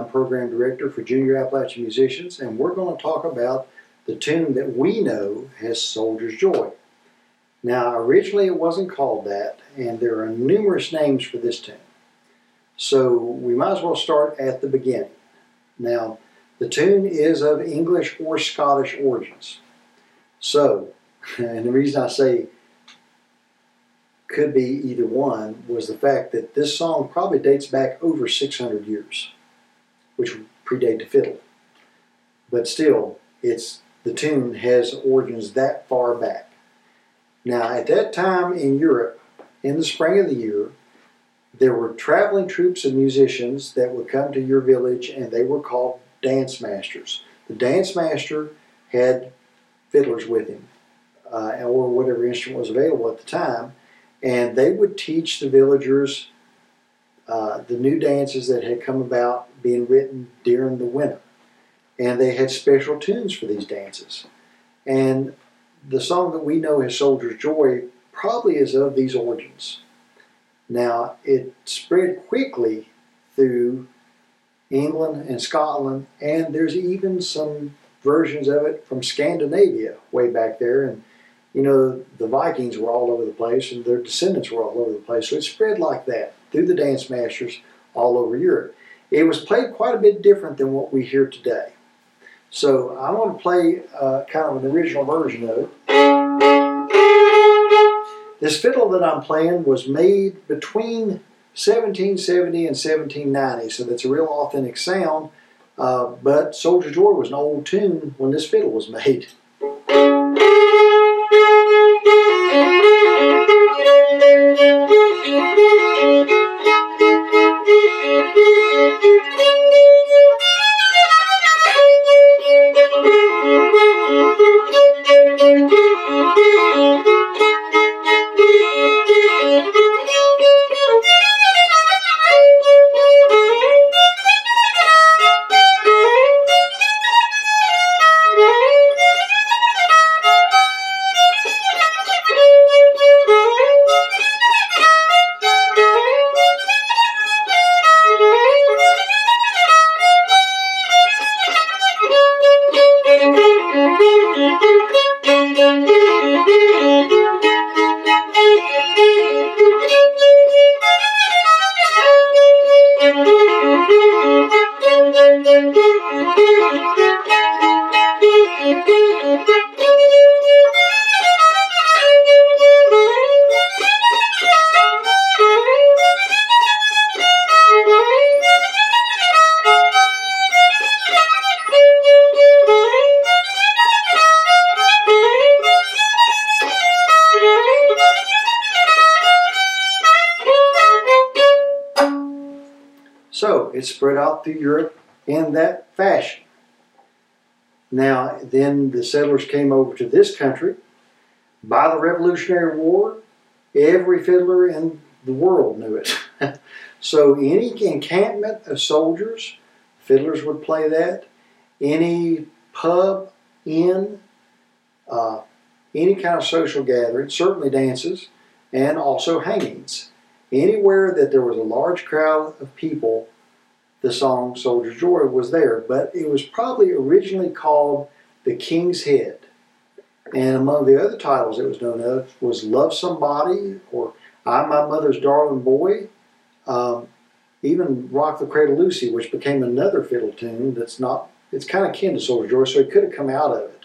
I'm Program Director for Junior Appalachian Musicians, and we're going to talk about the tune that we know as Soldier's Joy. Now, originally it wasn't called that, and there are numerous names for this tune. So we might as well start at the beginning. Now, the tune is of English or Scottish origins. So, and the reason I say could be either one was the fact that this song probably dates back over 600 years, which predate the fiddle. But still, it's the tune has origins that far back. Now, at that time in Europe, in the spring of the year, there were traveling troops of musicians that would come to your village and they were called dance masters. The dance master had fiddlers with him, uh, or whatever instrument was available at the time, and they would teach the villagers uh, the new dances that had come about being written during the winter. And they had special tunes for these dances. And the song that we know as Soldier's Joy probably is of these origins. Now, it spread quickly through England and Scotland, and there's even some versions of it from Scandinavia way back there. And, you know, the Vikings were all over the place, and their descendants were all over the place. So it spread like that through the dance masters all over Europe. It was played quite a bit different than what we hear today. So I want to play uh, kind of an original version of it. This fiddle that I'm playing was made between 1770 and 1790, so that's a real authentic sound. Uh, but Soldier's Joy was an old tune when this fiddle was made. It spread out through Europe in that fashion. Now, then the settlers came over to this country. By the Revolutionary War, every fiddler in the world knew it. so any encampment of soldiers, fiddlers would play that. Any pub, inn, uh, any kind of social gathering, certainly dances, and also hangings. Anywhere that there was a large crowd of people, the song Soldier's Joy was there. But it was probably originally called The King's Head. And among the other titles it was known of was Love Somebody or I'm My Mother's Darling Boy. Um, even Rock the Cradle Lucy, which became another fiddle tune that's not, it's kind of kin to Soldier's Joy, so it could have come out of it.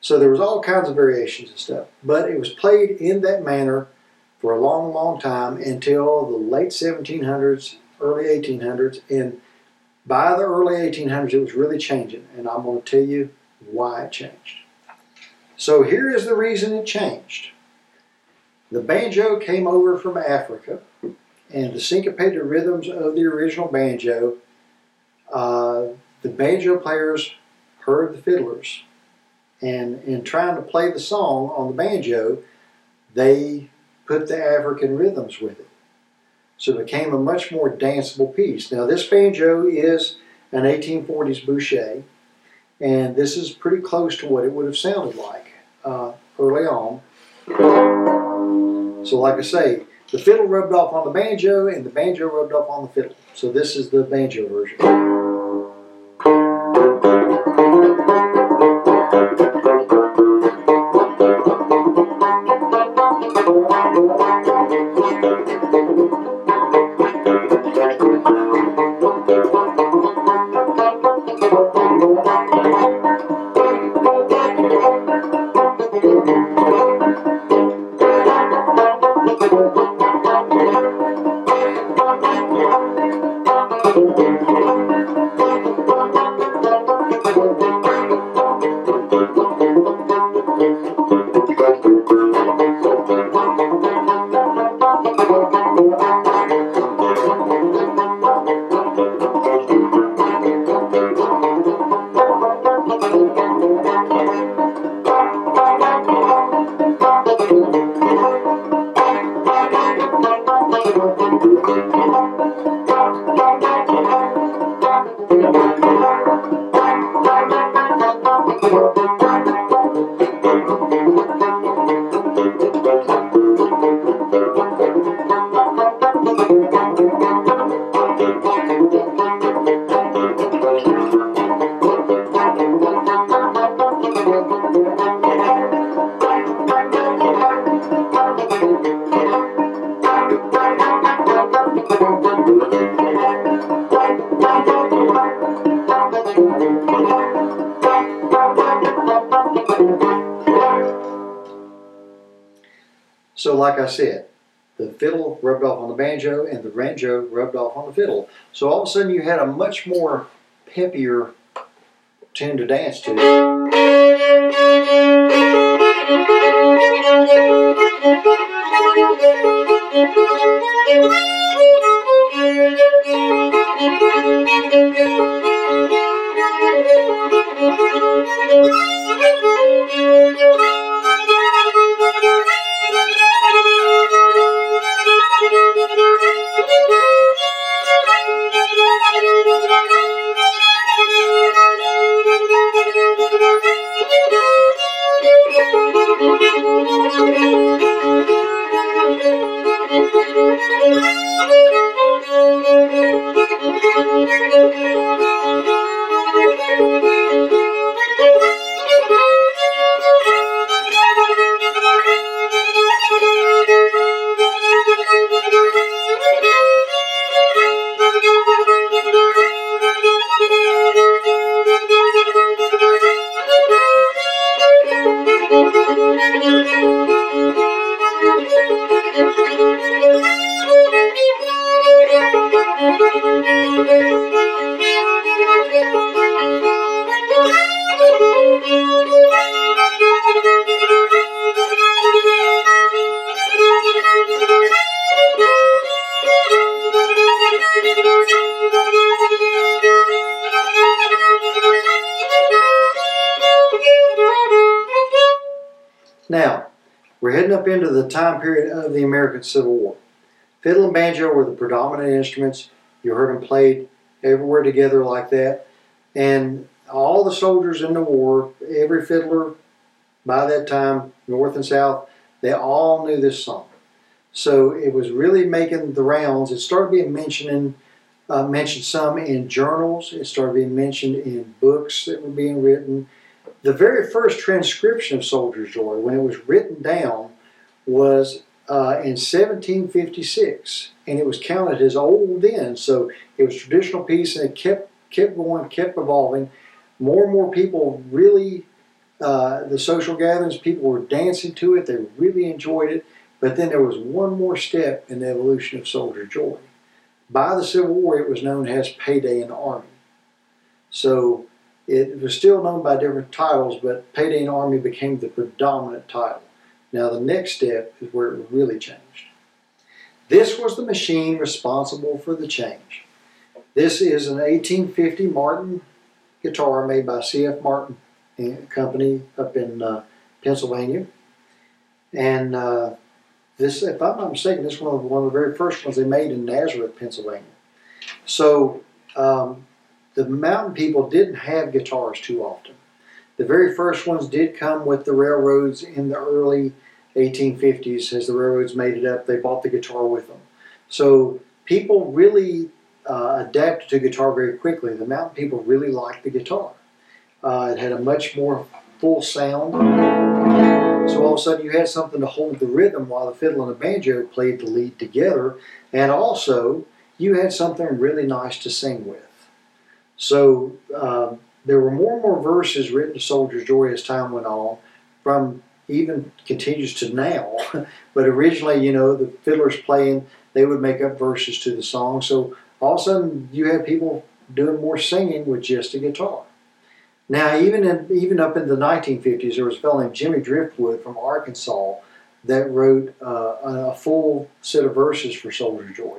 So there was all kinds of variations and stuff. But it was played in that manner for a long, long time until the late 1700s, early 1800s. And by the early 1800s, it was really changing. And I'm going to tell you why it changed. So here is the reason it changed. The banjo came over from Africa, and the syncopated rhythms of the original banjo, uh, the banjo players heard the fiddlers. And in trying to play the song on the banjo, they put the African rhythms with it. So it became a much more danceable piece. Now, this banjo is an 1840s Boucher, and this is pretty close to what it would have sounded like uh, early on. So, like I say, the fiddle rubbed off on the banjo, and the banjo rubbed off on the fiddle. So, this is the banjo version. So, like I said, the fiddle rubbed off on the banjo and the banjo rubbed off on the fiddle. So all of a sudden you had a much more peppier tune to dance to. Now, we're heading up into the time period of the American Civil War. Fiddle and banjo were the predominant instruments. You heard them played everywhere together like that. And all the soldiers in the war, every fiddler by that time, North and South, they all knew this song. So it was really making the rounds. It started being mentioned, uh, mentioned some in journals. It started being mentioned in books that were being written. The very first transcription of Soldier's Joy, when it was written down, was uh, in 1756, and it was counted as old then. So it was traditional piece, and it kept kept going, kept evolving. More and more people really, uh, the social gatherings, people were dancing to it. They really enjoyed it. But then there was one more step in the evolution of Soldier Joy. By the Civil War, it was known as Payday in the Army. So it was still known by different titles, but Payday the Army became the predominant title. Now, the next step is where it really changed. This was the machine responsible for the change. This is an 1850 Martin guitar made by C.F. Martin Company up in uh, Pennsylvania. And uh, this, if I'm not mistaken, this is one of, one of the very first ones they made in Nazareth, Pennsylvania. So um, the mountain people didn't have guitars too often. The very first ones did come with the railroads in the early 1850s. As the railroads made it up, they bought the guitar with them. So people really uh, adapted to guitar very quickly. The mountain people really liked the guitar. Uh, it had a much more full sound. So all of a sudden you had something to hold the rhythm while the fiddle and the banjo played the lead together. And also you had something really nice to sing with. So uh, there were more and more verses written to Soldier's Joy as time went on, from even continues to now. but originally, you know, the fiddlers playing, they would make up verses to the song. So all of a sudden, you had people doing more singing with just a guitar. Now, even in, even up in the 1950s, there was a fellow named Jimmy Driftwood from Arkansas that wrote uh, a full set of verses for Soldier's Joy.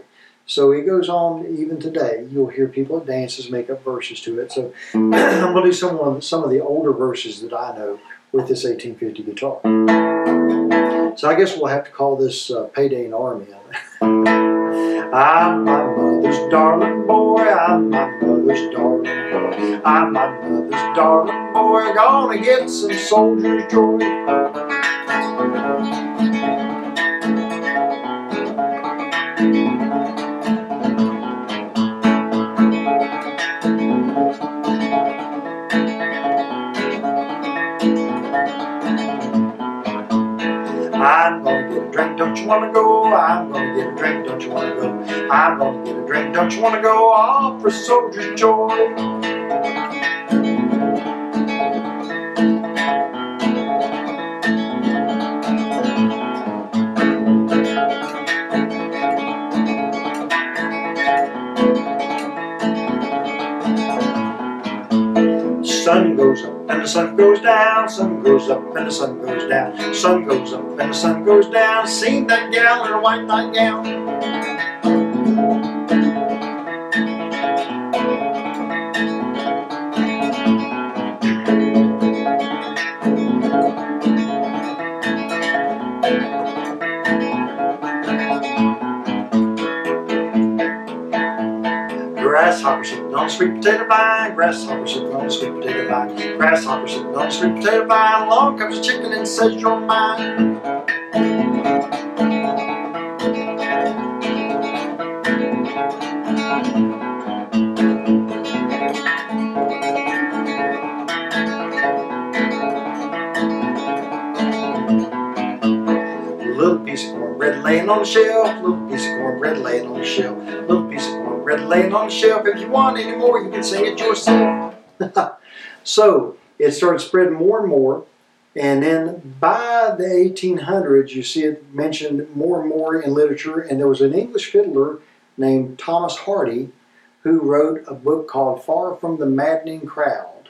So it goes on even today. You'll hear people at dances make up verses to it. So I'm going to do some of, some of the older verses that I know with this 1850 guitar. So I guess we'll have to call this uh, Payday in Army. I'm my mother's darling boy, I'm my mother's darling boy, I'm my mother's darling boy, gonna get some soldier's joy. Don't you wanna go? I'm gonna get a drink, don't you wanna go? I'm gonna get a drink, don't you wanna go? All for soldier's joy. And the sun goes down, sun goes up and the sun goes down, sun goes up and the sun goes down. Seen that gal in a white nightgown. Grasshopper sitting on a sweet potato vine. Grasshopper sitting on a sweet potato vine. Grasshopper sitting on a sweet potato vine. Along comes a chicken and says you're mine. Little piece of cornbread laying on the shelf. Little piece of cornbread laying on the shelf. Little piece of cornbread laying on the shelf. If you want any more, you can sing it yourself. so it started spreading more and more. And then by the 1800s, you see it mentioned more and more in literature. And there was an English fiddler named Thomas Hardy who wrote a book called Far from the Maddening Crowd.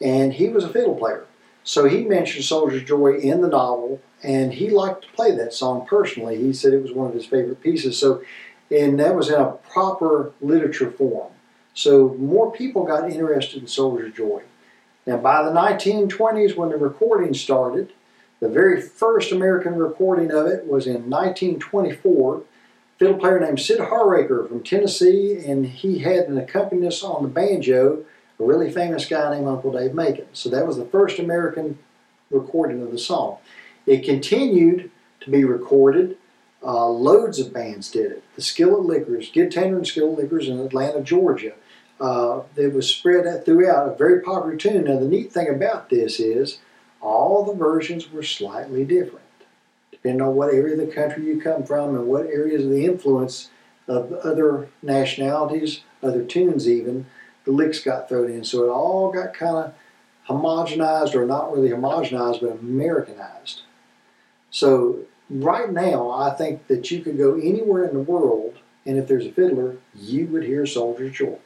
And he was a fiddle player. So he mentioned Soldier's Joy in the novel, and he liked to play that song personally. He said it was one of his favorite pieces. So, and that was in a proper literature form. So more people got interested in Soldier's Joy. Now, by the 1920s, when the recording started, the very first American recording of it was in 1924. Fiddle player named Sid Harkreader from Tennessee, and he had an accompanist on the banjo, a really famous guy named Uncle Dave Macon. So that was the first American recording of the song. It continued to be recorded. Uh, loads of bands did it. The Skillet Lickers, Gid Tanner and Skillet Lickers in Atlanta, Georgia. Uh, it was spread throughout a very popular tune. Now, the neat thing about this is all the versions were slightly different, depending on what area of the country you come from and what areas of the influence of other nationalities, other tunes even, the licks got thrown in. So it all got kind of homogenized, or not really homogenized, but Americanized. So right now, I think that you could go anywhere in the world, and if there's a fiddler, you would hear Soldier's Joy.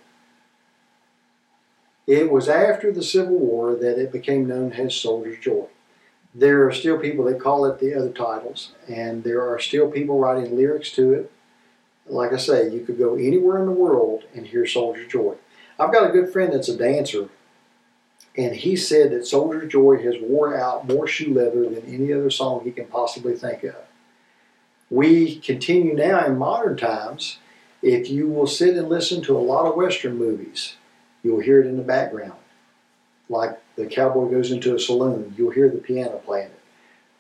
It was after the Civil War that it became known as Soldier's Joy. There are still people that call it the other titles, and there are still people writing lyrics to it. Like I say, you could go anywhere in the world and hear Soldier's Joy. I've got a good friend that's a dancer, and he said that Soldier's Joy has wore out more shoe leather than any other song he can possibly think of. We continue now in modern times. If you will sit and listen to a lot of Western movies, you'll hear it in the background. Like the cowboy goes into a saloon, you'll hear the piano playing it.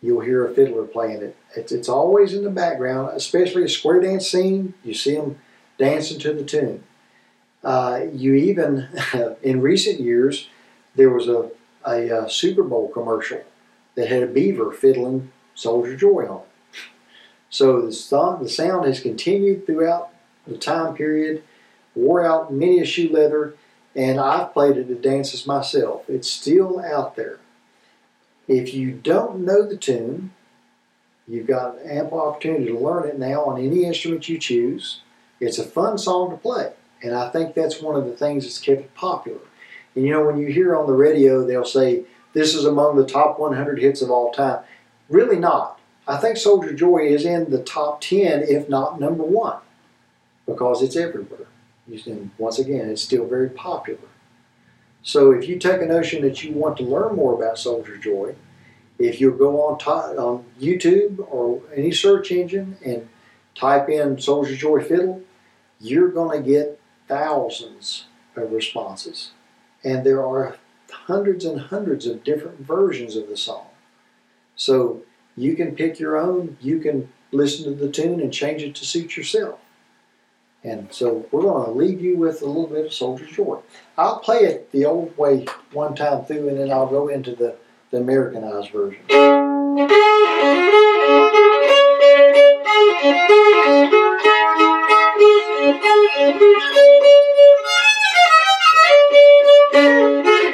You'll hear a fiddler playing it. It's, it's always in the background, especially a square dance scene. You see them dancing to the tune. Uh, you even, in recent years, there was a, a, a, Super Bowl commercial that had a beaver fiddling Soldier Joy on. So the, sound, the sound has continued throughout the time period, wore out many a shoe leather, and I've played it at dances myself. It's still out there. If you don't know the tune, you've got ample opportunity to learn it now on any instrument you choose. It's a fun song to play, and I think that's one of the things that's kept it popular. And you know, when you hear on the radio, they'll say, This is among the top 100 hits of all time. Really not. I think Soldier Joy is in the top 10, if not number one, because it's everywhere. And once again, it's still very popular. So if you take a notion that you want to learn more about Soldier Joy, if you go on, on YouTube or any search engine and type in Soldier Joy Fiddle, you're going to get thousands of responses. And there are hundreds and hundreds of different versions of the song. So you can pick your own, you can listen to the tune and change it to suit yourself. And so we're going to leave you with a little bit of Soldier's Joy. I'll play it the old way one time through, and then I'll go into the, the Americanized version.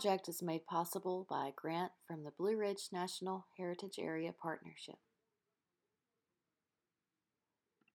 project is made possible by a grant from the Blue Ridge National Heritage Area Partnership.